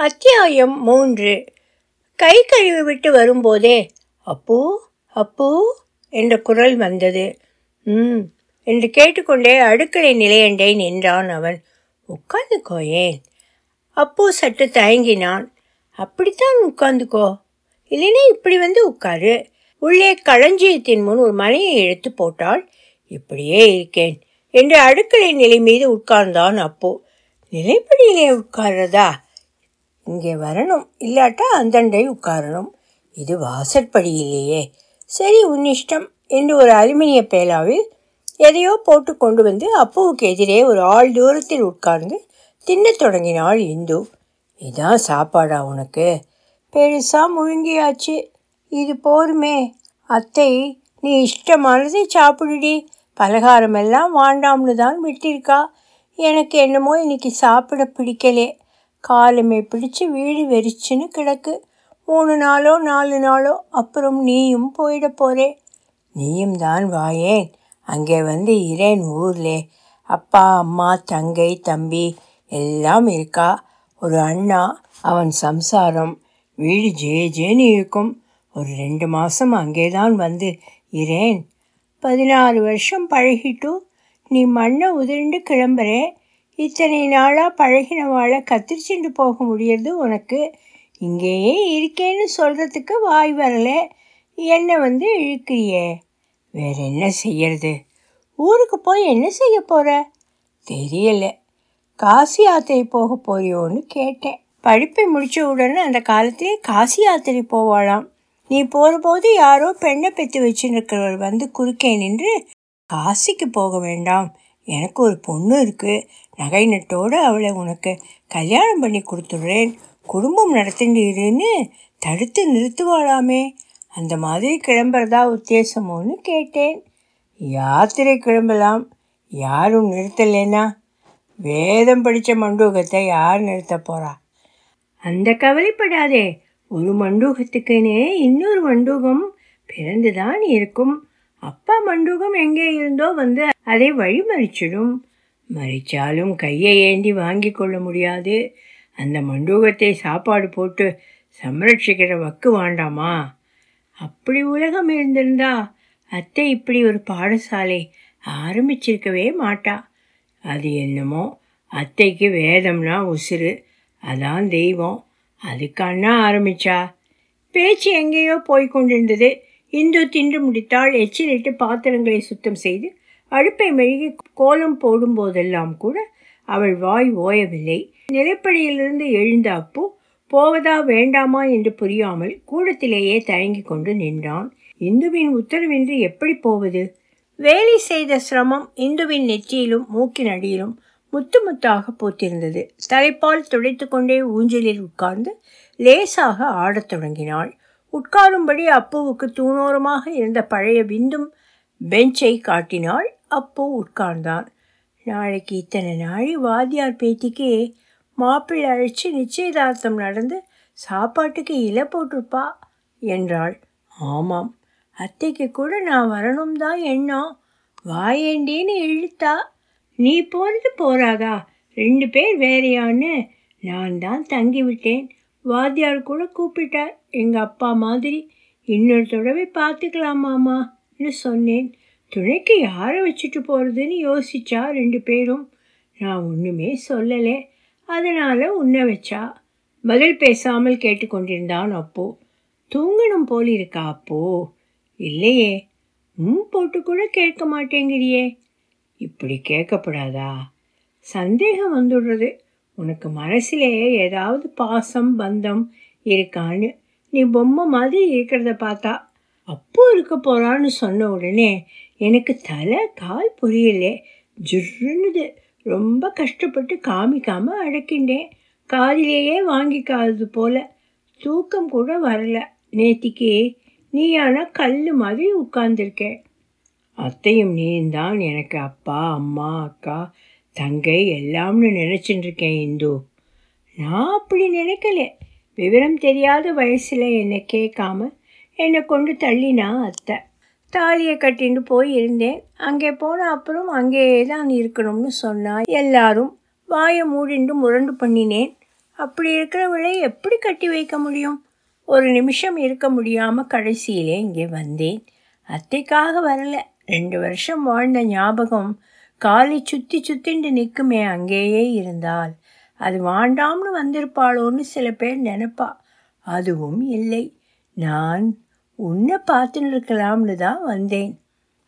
அத்தியாயம் மூன்று. கை கழுவி விட்டு வரும்போதே அப்போ அப்போ என்ற குரல் வந்தது. ம் என்று கேட்டுக்கொண்டே அடுக்களை நிலையண்டை நின்றான் அவன். உட்கார்ந்துக்கோ ஏன் அப்பு சற்று தயங்கினான். அப்படித்தான் உட்கார்ந்துக்கோ இல்லைன்னா இப்படி வந்து உட்காரு. உள்ளே களஞ்சியத்தின் முன் ஒரு மனையை எடுத்து போட்டால் இப்படியே இருக்கேன் என்று அடுக்களை நிலை மீது உட்கார்ந்தான் அப்போ. நிலைப்படியிலே உட்கார்றதா? இங்கே வரணும். இல்லாட்டா அந்தண்டை உட்காரணும். இது வாசற்படி இல்லையே சரி உன் இஷ்டம் என்று ஒரு அலுமினிய பேலாவில் எதையோ போட்டு கொண்டு வந்து அப்புவுக்கு எதிரே ஒரு ஆள் தூரத்தில் உட்கார்ந்து தின்னத் தொடங்கினாள் இந்து. இதான் சாப்பாடா உனக்கு? பெருசாக முழுங்கியாச்சு. இது போருமே. அத்தை நீ இஷ்டமானதை சாப்பிடுடி. பலகாரமெல்லாம் வாண்டாம்னு தான் விட்டிருக்கா. எனக்கு என்னமோ இன்னைக்கு சாப்பிட பிடிக்கலே. காலமே பிடிச்சு வீடு வெறிச்சுன்னு கிடக்கு. மூணு நாளோ நாலு நாளோ அப்புறம் நீயும் போயிட போறே. நீயும் தான் வாயேன். அங்கே வந்து இரேன் ஊர்லே. அப்பா அம்மா தங்கை தம்பி எல்லாம் இருக்கா? ஒரு அண்ணா அவன் சம்சாரம். வீடு ஜே ஜேன்னு இருக்கும். ஒரு ரெண்டு மாதம் அங்கே தான் வந்து இரேன். பதினாறு வருஷம் பழகிட்டு நீ மண்ணை உதிர்ந்து கிளம்புறே. இத்தனை நாளாக பழகினவாளை கத்திரிச்சுண்டு போக முடியறது உனக்கு. இங்கேயே இருக்கேன்னு சொல்கிறதுக்கு வாய் வரல. என்னை வந்து இழுக்கிறியே? வேற என்ன செய்யறது? ஊருக்கு போய் என்ன செய்ய போகிற தெரியல. காசி யாத்திரை போக போறியோன்னு கேட்டேன். படிப்பை முடிச்ச உடனே அந்த காலத்திலே காசி யாத்திரை போவாளாம். நீ போகிறபோது யாரோ பெண்ணை பெற்று வச்சுருக்கிறவர் வந்து குறுக்கே நின்று காசிக்கு போக வேண்டாம். எனக்கு ஒரு பொண்ணு இருக்குது நகை நட்டோடு அவளை உனக்கு கல்யாணம் பண்ணி கொடுத்துட்றேன். குடும்பம் நடத்திட்டு தடுத்து நிறுத்துவாளாமே. அந்த மாதிரி கிளம்புறதா உத்தேசமோன்னு கேட்டேன். யாத்திரை கிளம்பலாம். யாரும் நிறுத்தலைன்னா? வேதம் படித்த மண்டூகத்தை யார் நிறுத்த போகிறா அந்த கவலைப்படாதே. ஒரு மண்டூகத்துக்குன்னே இன்னொரு மண்டூகம் பிறந்துதான் இருக்கும். அப்பா மண்டூகம் எங்கே இருந்தோ வந்து அதை வழிமறிச்சிடும். மறிச்சாலும் கையை ஏந்தி வாங்கி கொள்ள முடியாது. அந்த மண்டூகத்தை சாப்பாடு போட்டு சம்ரட்சிக்கிற வக்கு வேண்டாமா? அப்படி உலகம் இருந்திருந்தா அத்தை இப்படி ஒரு பாடசாலை ஆரம்பிச்சிருக்கவே மாட்டா. அது என்னமோ அத்தைக்கு வேதம்னா உசுறு அதான் தெய்வம். அதுக்கண்ணா ஆரம்பிச்சா? பேச்சு எங்கேயோ போய் கொண்டிருந்தது. இந்து தின்று முடித்தால் எச்சிலிட்டு பாத்திரங்களை சுத்தம் செய்து அடுப்பை மெழுகி கோலம் போடும் போதெல்லாம் கூட அவள் வாய் ஓயவில்லை. நிலைப்படியிலிருந்து எழுந்த அப்பு போவதா வேண்டாமா? என்று புரியாமல் கூடத்திலேயே தயங்கி கொண்டு நின்றான். இந்துவின் உத்தரவின்றி எப்படி போவது? வேலை செய்த சிரமம் இந்துவின் நெற்றியிலும் மூக்கின் அடியிலும் முத்து முத்தாக பூத்திருந்தது. தலைப்பால் துடைத்து கொண்டே ஊஞ்சலில் உட்கார்ந்து லேசாக ஆடத் தொடங்கினாள். உட்காரும்படி அப்புவுக்கு தூணோரமாக இருந்த பழைய விந்தும் பெஞ்சை காட்டினாள். அப்போ உட்கார்ந்தான். நாளைக்கு இத்தனை நாளி வாத்தியார் பேத்திக்கு மாப்பிள்ளை அழைச்சி நிச்சயதார்த்தம் நடந்து சாப்பாட்டுக்கு இலை போட்டிருப்பா என்றாள். ஆமாம் அத்தைக்கு கூட நான் வரணும் தான் எண்ணம் வாயேண்டேன்னு இழுத்தா. நீ போகிறது போறாதா? ரெண்டு பேர் வேறையான்னு நான் தான் தங்கி விட்டேன் வாத்தியார் கூட கூப்பிட்டார். எங்கள் அப்பா மாதிரி இன்னொரு தடவை பார்த்துக்கலாமாமான்னு சொன்னேன். துணைக்கு யாரை வச்சுட்டு போகிறதுன்னு யோசிச்சா ரெண்டு பேரும்? நான் ஒன்றுமே சொல்லலை. அதனால் உன்னை வச்சா. பதில் பேசாமல் கேட்டுக்கொண்டிருந்தான் அப்போ. தூங்கணும் போல் இருக்கா அப்போ? இல்லையே. ம் போட்டு கூட கேட்க மாட்டேங்கிறியே. இப்படி கேட்கப்படாதா? சந்தேகம் வந்துடுறது. உனக்கு மனசுலேயே ஏதாவது பாசம் பந்தம் இருக்கான்னு நீ பொம்மை மாதிரி இருக்கிறத பார்த்தா அப்போ இருக்க போகிறான்னு சொன்ன உடனே எனக்கு தலை கால் புரியலே. ஜுருன்னுது ரொம்ப கஷ்டப்பட்டு காமிக்காமல் அடக்கின்றேன் காதிலேயே வாங்கிக்காதது போல தூக்கம் கூட வரல. நேத்திக்கு நீ ஆனால் கல் மாதிரி உட்கார்ந்துருக்கேன் அத்தையும் நீந்தான் எனக்கு அப்பா அம்மா அக்கா தங்கை எல்லாம்னு நினச்சிட்டு இருக்கேன் இந்து. நான் அப்படி நினைக்கல. விவரம் தெரியாத வயசில் என்னை கேட்காம என்னை கொண்டு தள்ளினா அத்தை. தாலியை கட்டின்னு போய் இருந்தேன். அங்கே போன அப்புறம் அங்கேயே தான் இருக்கணும்னு சொன்னா எல்லாரும் வாயை மூடிண்டு முரண்டு பண்ணினேன். அப்படி இருக்கிறவளை எப்படி கட்டி வைக்க முடியும்? ஒரு நிமிஷம் இருக்க முடியாமல் கடைசியிலே இங்கே வந்தேன். அத்தைக்காக வரல. ரெண்டு வருஷம் வாழ்ந்த ஞாபகம் காலை சுற்றி சுத்திண்டு நிற்குமே அங்கேயே இருந்தால் அது வாண்டாம்னு வந்திருப்பாளோன்னு சில பேர் நினைப்பா. அதுவும் இல்லை. நான் உன்னை பார்த்துன்னு இருக்கலாம்னு தான் வந்தேன்.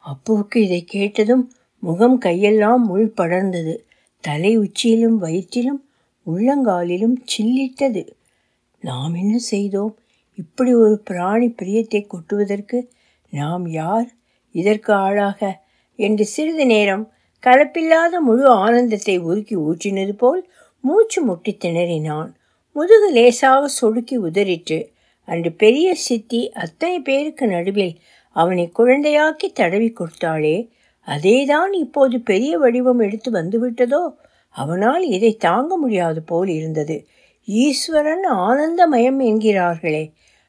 அப்புவுக்கு இதை கேட்டதும் முகம் கையெல்லாம் முள் படர்ந்தது. தலை உச்சியிலும் வயிற்றிலும் உள்ளங்காலிலும் சில்லிட்டது. நாம் என்ன செய்தோம்? இப்படி ஒரு பிராணி பிரியத்தை கொட்டுவதற்கு நாம் யார் இதற்கு ஆளாக? என்று சிறிது நேரம் கலப்பில்லாத முழு ஆனந்தத்தை உருக்கி ஊற்றினது போல் மூச்சு முட்டி திணறினான். முதுகு லேசாக சொடுக்கி உதறிட்டு அன்று பெரிய சித்தி அத்தனை பேருக்கு நடுவில் அவனை குழந்தையாக்கி தடவி கொடுத்தாளே அதேதான் இப்போது பெரிய வடிவம் எடுத்து வந்துவிட்டதோ? அவனால் இதை தாங்க முடியாது போல் இருந்தது. ஈஸ்வரன் ஆனந்தமயம் என்கிறார்களே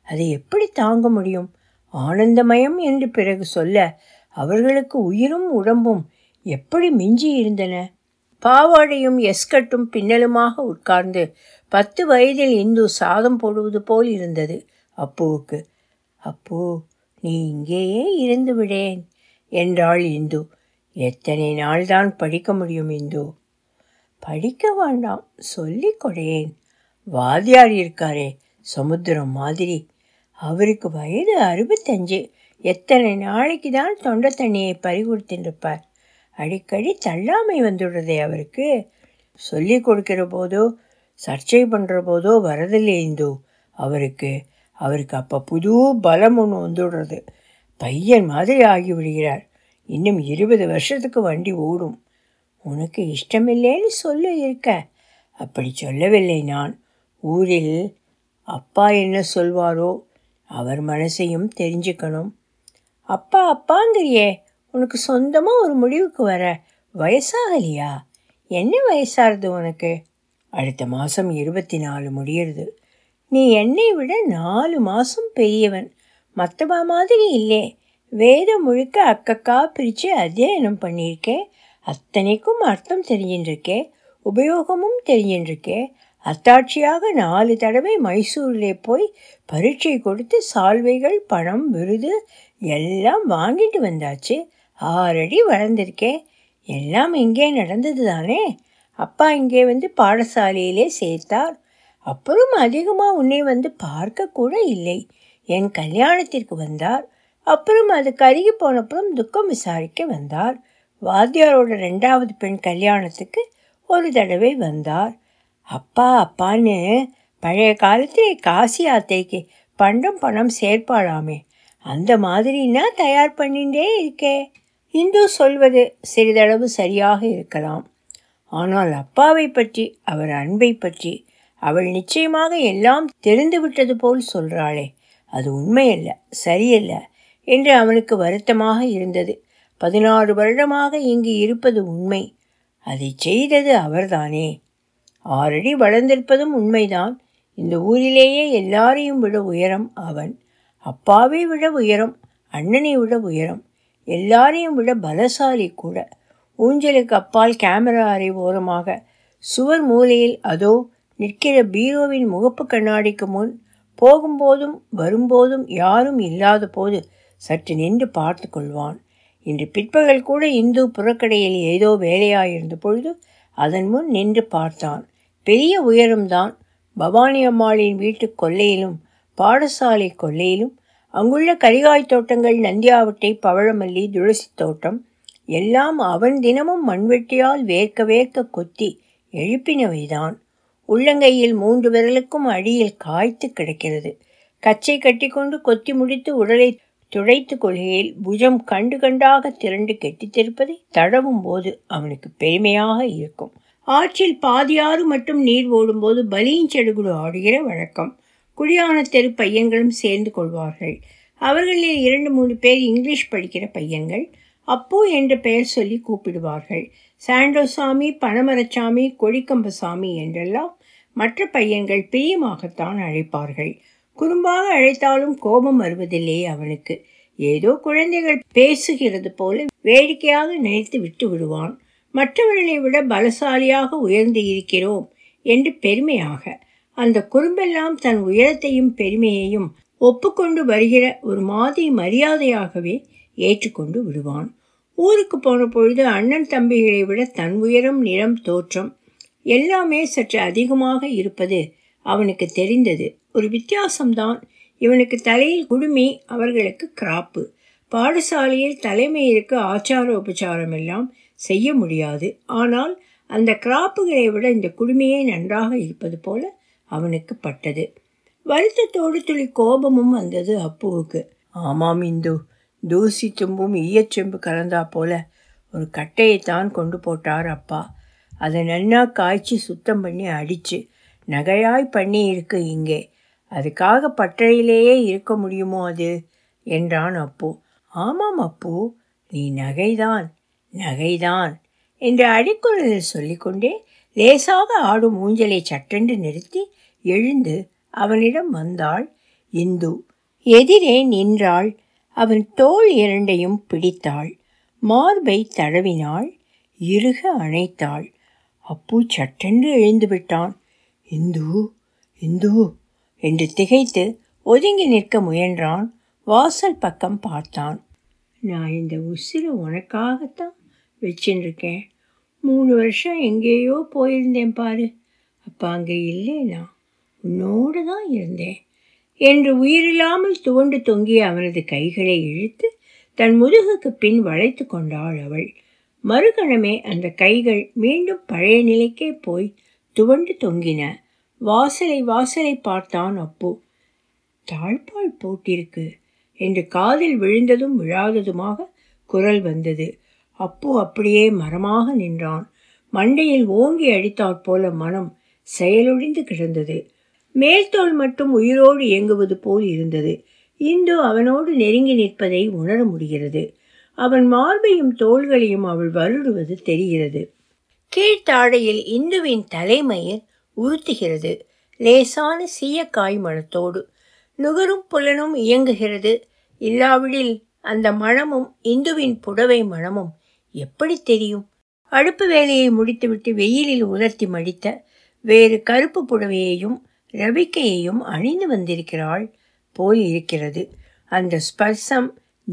அதை எப்படி தாங்க முடியும்? ஆனந்தமயம் என்று பிறகு சொல்ல அவர்களுக்கு உயிரும் உடம்பும் எப்படி மிஞ்சி இருந்தன? பாவாடையும் எஸ்கட்டும் பின்னலுமாக உட்கார்ந்து பத்து வயதில் இந்து சாதம் போடுவது போல் இருந்தது. அப்புவுக்கு அப்பு நீ இங்கேயே இருந்து விடேன் என்றாள் இந்து. எத்தனை நாள்தான் படிக்க முடியும் இந்து? படிக்க வேண்டாம் சொல்லிக் கொடேன். வாத்தியார் இருக்காரே சமுத்திரம் மாதிரி. அவருக்கு வயது அறுபத்தஞ்சு. எத்தனை நாளைக்கு தான் தொண்டை தண்ணியை பறிகொடுத்துருப்பார்? அடிக்கடி தள்ளாமை வந்துடுறதே அவருக்கு. சொல்லி கொடுக்கிற போதோ சர்ச்சை பண்ணுற போதோ வரதில்லை இந்து. அவருக்கு அவருக்கு அப்போ புது பலம் ஒன்று வந்துடுறது. பையன் மாதிரி ஆகி விடுகிறார். இன்னும் இருபது வருஷத்துக்கு வண்டி ஓடும். உனக்கு இஷ்டமில்லைன்னு சொல்ல இருக்க. அப்படி சொல்லவில்லை நான். ஊரில் அப்பா என்ன சொல்வாரோ அவர் மனசையும் தெரிஞ்சுக்கணும். அப்பா அப்பாங்கிறியே உனக்கு சொந்தமாக ஒரு முடிவுக்கு வர வயசாகலையா? என்ன வயசாகிறது உனக்கு? அடுத்த மாதம் இருபத்தி நாலு முடியறது. நீ என்னை விட நாலு மாதம் பெரியவன். மற்றவா மாதிரி இல்லை. வேதம் முழுக்க அக்கக்கா பிரித்து அத்தியனம் பண்ணியிருக்கேன் அத்தனைக்கும் அர்த்தம் தெரிஞ்சின்றிருக்கே. உபயோகமும் தெரிஞ்சின்றிருக்கே. அத்தாட்சியாக நாலு தடவை மைசூரிலே போய் பரீட்சை கொடுத்து சால்வைகள் பணம் விருது எல்லாம் வாங்கிட்டு வந்தாச்சு. ஆறடி வளர்ந்துருக்கேன் எல்லாம் இங்கே நடந்தது தானே அப்பா இங்கே வந்து பாடசாலையிலே சேர்த்தார். அப்புறம் அதிகமாக உன்னை வந்து பார்க்க கூட இல்லை. என் கல்யாணத்திற்கு வந்தார். அப்புறம் அது கருகி போனப்புறம் துக்கம் விசாரிக்க வந்தார். வாத்தியாரோட ரெண்டாவது பெண் கல்யாணத்துக்கு ஒரு தடவை வந்தார். அப்பா அப்பான்னு பழைய காலத்திலே காசி ஆத்தைக்கு பண்டம் பணம் சேர்ப்பாளாமே. அந்த மாதிரின்னா தயார் பண்ணிகிட்டே இருக்கே. இந்து சொல்வது சிறிதளவு சரியாக இருக்கலாம். ஆனால் அப்பாவை பற்றி அவர் அன்பை பற்றி அவள் நிச்சயமாக எல்லாம் தெரிந்துவிட்டது போல் சொல்கிறாளே அது உண்மையல்ல சரியல்ல என்று அவனுக்கு வருத்தமாக இருந்தது. பதினாறு வருடமாக இங்கு இருப்பது உண்மை அதை செய்தது அவர்தானே. ஆறடி வளர்ந்திருப்பதும் உண்மைதான் இந்த ஊரிலேயே எல்லாரையும் விட உயரம் அவன் அப்பாவை விட உயரம் அண்ணனை விட உயரம் எல்லாரையும் விட பலசாலி கூட. ஊஞ்சலுக்கு அப்பால் கேமரா அறை ஓரமாக சுவர் மூலையில் அதோ நிற்கிற பீரோவின் முகப்பு கண்ணாடிக்கு முன் போகும்போதும் வரும்போதும் யாரும் இல்லாத போது சற்று நின்று பார்த்து கொள்வான். இன்று பிற்பகல் கூட இந்து புறக்கடையில் ஏதோ வேலையாயிருந்த பொழுது அதன் முன் நின்று பார்த்தான். பெரிய உயரம்தான் பவானி அம்மாளின் வீட்டு கொல்லையிலும் பாடசாலை கொல்லையிலும் அங்குள்ள கரிகாய் தோட்டங்கள் நந்தியாவட்டை பவழமல்லி துளசி தோட்டம் எல்லாம் அவன் தினமும் மண்வெட்டியால் வேர்க்க வேர்க்க கொத்தி எழுப்பினவைதான். உள்ளங்கையில் மூன்று விரலுக்கும் அடியில் காய்த்து கிடக்கிறது. கச்சை கட்டிக்கொண்டு கொத்தி முடித்து உடலை துடைத்து கொள்கையில் புஜம் கண்டு கண்டாக திரண்டு கெட்டித்திருப்பதை தடவும் போது அவனுக்கு பெருமையாக இருக்கும். ஆற்றில் பாதியாறு மட்டும் நீர் ஓடும்போது பலியஞ்செடுகுடு ஆடுகிற வழக்கம். குடியான தெரு பையன்களும் சேர்ந்து கொள்வார்கள். அவர்களில் இரண்டு மூணு பேர் இங்கிலீஷ் படிக்கிற பையன்கள். அப்போ என்ற பெயர் சொல்லி கூப்பிடுவார்கள். சாண்டோசாமி பனமரச்சாமி கொடிக்கம்பசாமி என்றெல்லாம் மற்ற பையன்கள் பிரியமாகத்தான் அழைப்பார்கள். குறும்பாக அழைத்தாலும் கோபம் வருவதில்லை அவனுக்கு. ஏதோ குழந்தைகள் பேசுகிறது போல வேடிக்கையாக நினைத்து விட்டு விடுவான். மற்றவர்களை விட பலசாலியாக உயர்ந்து இருக்கிறோம் என்று பெருமையாக அந்த குறும்பெல்லாம் தன் உயரத்தையும் பெருமையையும் ஒப்புக்கொண்டு வருகிற ஒரு மாதிரி மரியாதையாகவே ஏற்றுக்கொண்டு விடுவான். ஊருக்கு போன பொழுது அண்ணன் தம்பிகளை விட தன் உயரம் நிறம் தோற்றம் எல்லாமே சற்று அதிகமாக இருப்பது அவனுக்கு தெரிந்தது. ஒரு வித்தியாசம்தான். இவனுக்கு தலையில் குடுமி அவர்களுக்கு கிராப்பு. பாடசாலையில் தலைமையிற்கு ஆச்சார உபச்சாரம் எல்லாம் செய்ய முடியாது. ஆனால் அந்த கிராப்புகளை விட இந்த குடுமையே நன்றாக இருப்பது போல அவனுக்கு பட்டது. வருத்தத்தோடு துளி கோபமும் வந்தது அப்புவுக்கு. ஆமாம் இந்து தூசி தும்பும் ஈயச்செம்பு கலந்தா போல ஒரு கட்டையைத்தான் கொண்டு போட்டார் அப்பா. அதை நன்னா காய்ச்சி சுத்தம் பண்ணி அடித்து நகையாய் பண்ணி இருக்கு இங்கே. அதுக்காக பட்டறையிலேயே இருக்க முடியுமோ அது? என்றான் அப்பு. ஆமாம் அப்பு நீ நகைதான் நகைதான் என்று அடிக்குரலில் சொல்லிக்கொண்டே லேசாக ஆடும் ஊஞ்சலை சட்டென்று நிறுத்தி எழுந்து அவனிடம் வந்தாள். இந்து எதிரே நின்றாள். அவன் தோல் இரண்டையும் பிடித்தாள். மார்பை தடவினாள். இறுக அணைத்தாள். அப்பு சட்டென்று எழுந்து விட்டான். இந்து இந்து என்று திகைத்து ஒதுங்கி நிற்க முயன்றான். வாசல் பக்கம் பார்த்தான். நான் இந்த உசிறு உனக்காகத்தான் வச்சுருக்கேன் மூணு வருஷம் எங்கேயோ போயிருந்தேன் பாரு. அப்போ அங்கே இல்லைனா உன்னோடு தான் இருந்தேன். என்று உயிரில்லாமல் துவண்டு தொங்கிய அவனது கைகளை இழுத்து தன் முதுகுக்கு பின் வளைத்து கொண்டாள் அவள். மறுகணமே அந்த கைகள் மீண்டும் பழைய நிலைக்கே போய் துவண்டு தொங்கின. வாசலை வாசலை பார்த்தான் அப்பு. தாழ்பால் போட்டிருக்கு. என்று காதில் விழுந்ததும் விழாததுமாக குரல் வந்தது. அப்பு அப்படியே மரமாக நின்றான். மண்டையில் ஓங்கி அடித்தாற் போல மனம் செயலொழிந்து கிடந்தது. மேல்தோல் மட்டும் உயிரோடு இயங்குவது போல் இருந்தது. இந்து அவனோடு நெருங்கி நிற்பதை உணர முடிகிறது. அவன் மார்பையும் தோள்களையும் அவள் வருடுவது தெரிகிறது. கீழ்த்தாடையில் இந்துவின் தலைமயிர் உறுத்துகிறது. லேசான சீயக்காய் மனத்தோடு. நுகரும் புலனும் இயங்குகிறது. இல்லாவிடில் அந்த மணமும் இந்துவின் புடவை மணமும் எப்படி தெரியும்? அடுப்பு வேலையை முடித்துவிட்டு வெயிலில் உலர்த்தி மடித்த வேறு கருப்பு புடவையையும் ரவிக்கையையும் அணிந்து வந்திருக்கிறாள் போல் இருக்கிறது. அந்த ஸ்பர்சம்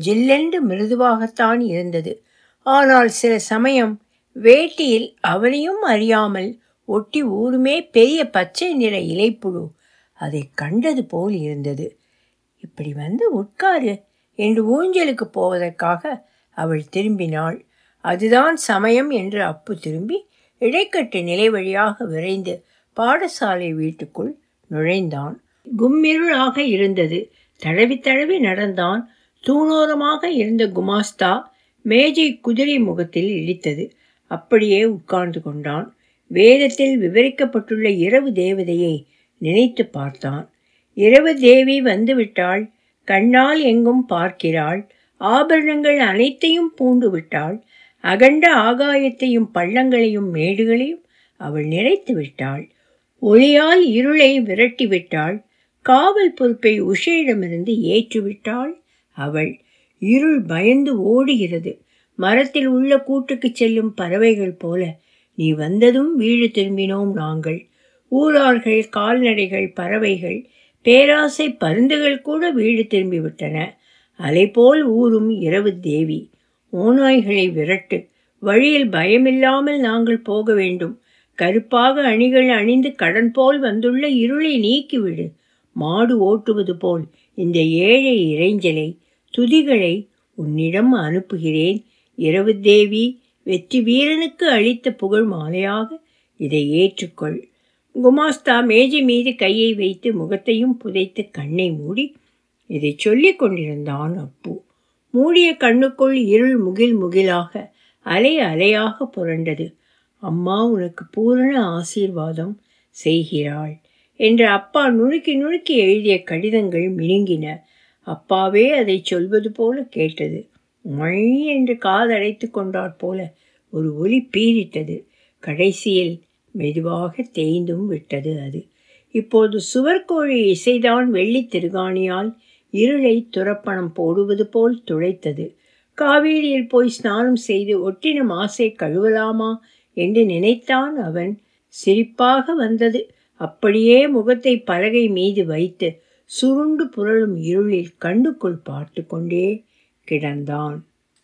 ஜில்லென்று மிருதுவாகத்தான் இருந்தது. ஆனால் சில சமயம் வேட்டியில் அவனையும் அறியாமல் ஒட்டி ஊருமே பெரிய பச்சை நிற இலைப்புழு அதை கண்டது போல் இருந்தது. இப்படி வந்து உட்காரு என்று ஊஞ்சலுக்கு போவதற்காக அவள் திரும்பினாள். அதுதான் சமயம் என்று அப்பு திரும்பி இடைக்கட்டு நிலை வழியாக விரைந்து பாடசாலை வீட்டுக்குள் நுழைந்தான். கும்மிருளாக இருந்தது. தடவி தடவி நடந்தான். தூணோரமாக இருந்த குமாஸ்தா மேஜை குதிரை முகத்தில் இடித்தது. அப்படியே உட்கார்ந்து கொண்டான். வேதத்தில் விவரிக்கப்பட்டுள்ள இரவு தேவதையை நினைத்து பார்த்தான். இரவு தேவி வந்துவிட்டாள். கண்ணால் எங்கும் பார்க்கிறாள். ஆபரணங்கள் அனைத்தையும் பூண்டு விட்டாள் அகண்ட ஆகாயத்தையும் பள்ளங்களையும் மேடுகளையும் அவள் நிறைத்து விட்டாள். ஒளியால் இருளை விரட்டி விட்டாள். காவல் பொறுப்பை உஷையிடமிருந்து ஏற்றுவிட்டாள் அவள். இருள் பயந்து ஓடுகிறது. மரத்தில் உள்ள கூட்டுக்கு செல்லும் பறவைகள் போல நீ வந்ததும் வீடு திரும்பினோம் நாங்கள். ஊரார்கள் கால்நடைகள் பறவைகள் பேராசை பருந்துகள் கூட வீடு திரும்பிவிட்டன. அலைபோல் ஊரும் இரவு தேவி. ஓநாய்களை விரட்டு. வழியில் பயமில்லாமல் நாங்கள் போக வேண்டும். கருப்பாக அணிகள் அணிந்து கடன் போல் வந்துள்ள இருளை நீக்கிவிடு. மாடு ஓட்டுவது போல் இந்த ஏழை இறைஞ்சலை துதிகளை உன்னிடம் அனுப்புகிறேன். இரவு தேவி வெற்றி வீரனுக்கு அளித்த புகழ் மாலையாக இதை ஏற்றுக்கொள். குமாஸ்தா மேஜை மீது கையை வைத்து முகத்தையும் புதைத்து கண்ணை மூடி இதை சொல்லிக் கொண்டிருந்தான் அப்பு. மூடிய கண்ணுக்குள் இருள் முகில் முகிலாக அலை அலையாக புரண்டது. அம்மா உனக்கு பூரண ஆசீர்வாதம் செய்கிறாள் என்று அப்பா நுணுக்கி நுணுக்கி எழுதிய கடிதங்கள் மினுங்கின. அப்பாவே அதை சொல்வது போல கேட்டது. மழை என்று காதடைத்து கொண்டாற் போல ஒரு ஒலி பீரிட்டது கடைசியில் மெதுவாக தேய்ந்தும் விட்டது அது. இப்போது சுவர்கோழி இசைதான் வெள்ளி திருகாணியால் இருளை துரப்பணம் போடுவது போல் துளைத்தது. காவேரியில் போய் ஸ்நானம் செய்து ஒட்டின மாசை கழுவலாமா என்று நினைத்தான் அவன். சிரிப்பாக வந்தது. அப்படியே முகத்தை பலகை மீது வைத்து சுருண்டு புரளும் இருளில் கண்ணுக்குள் பார்த்து கொண்டே கிடந்தான்.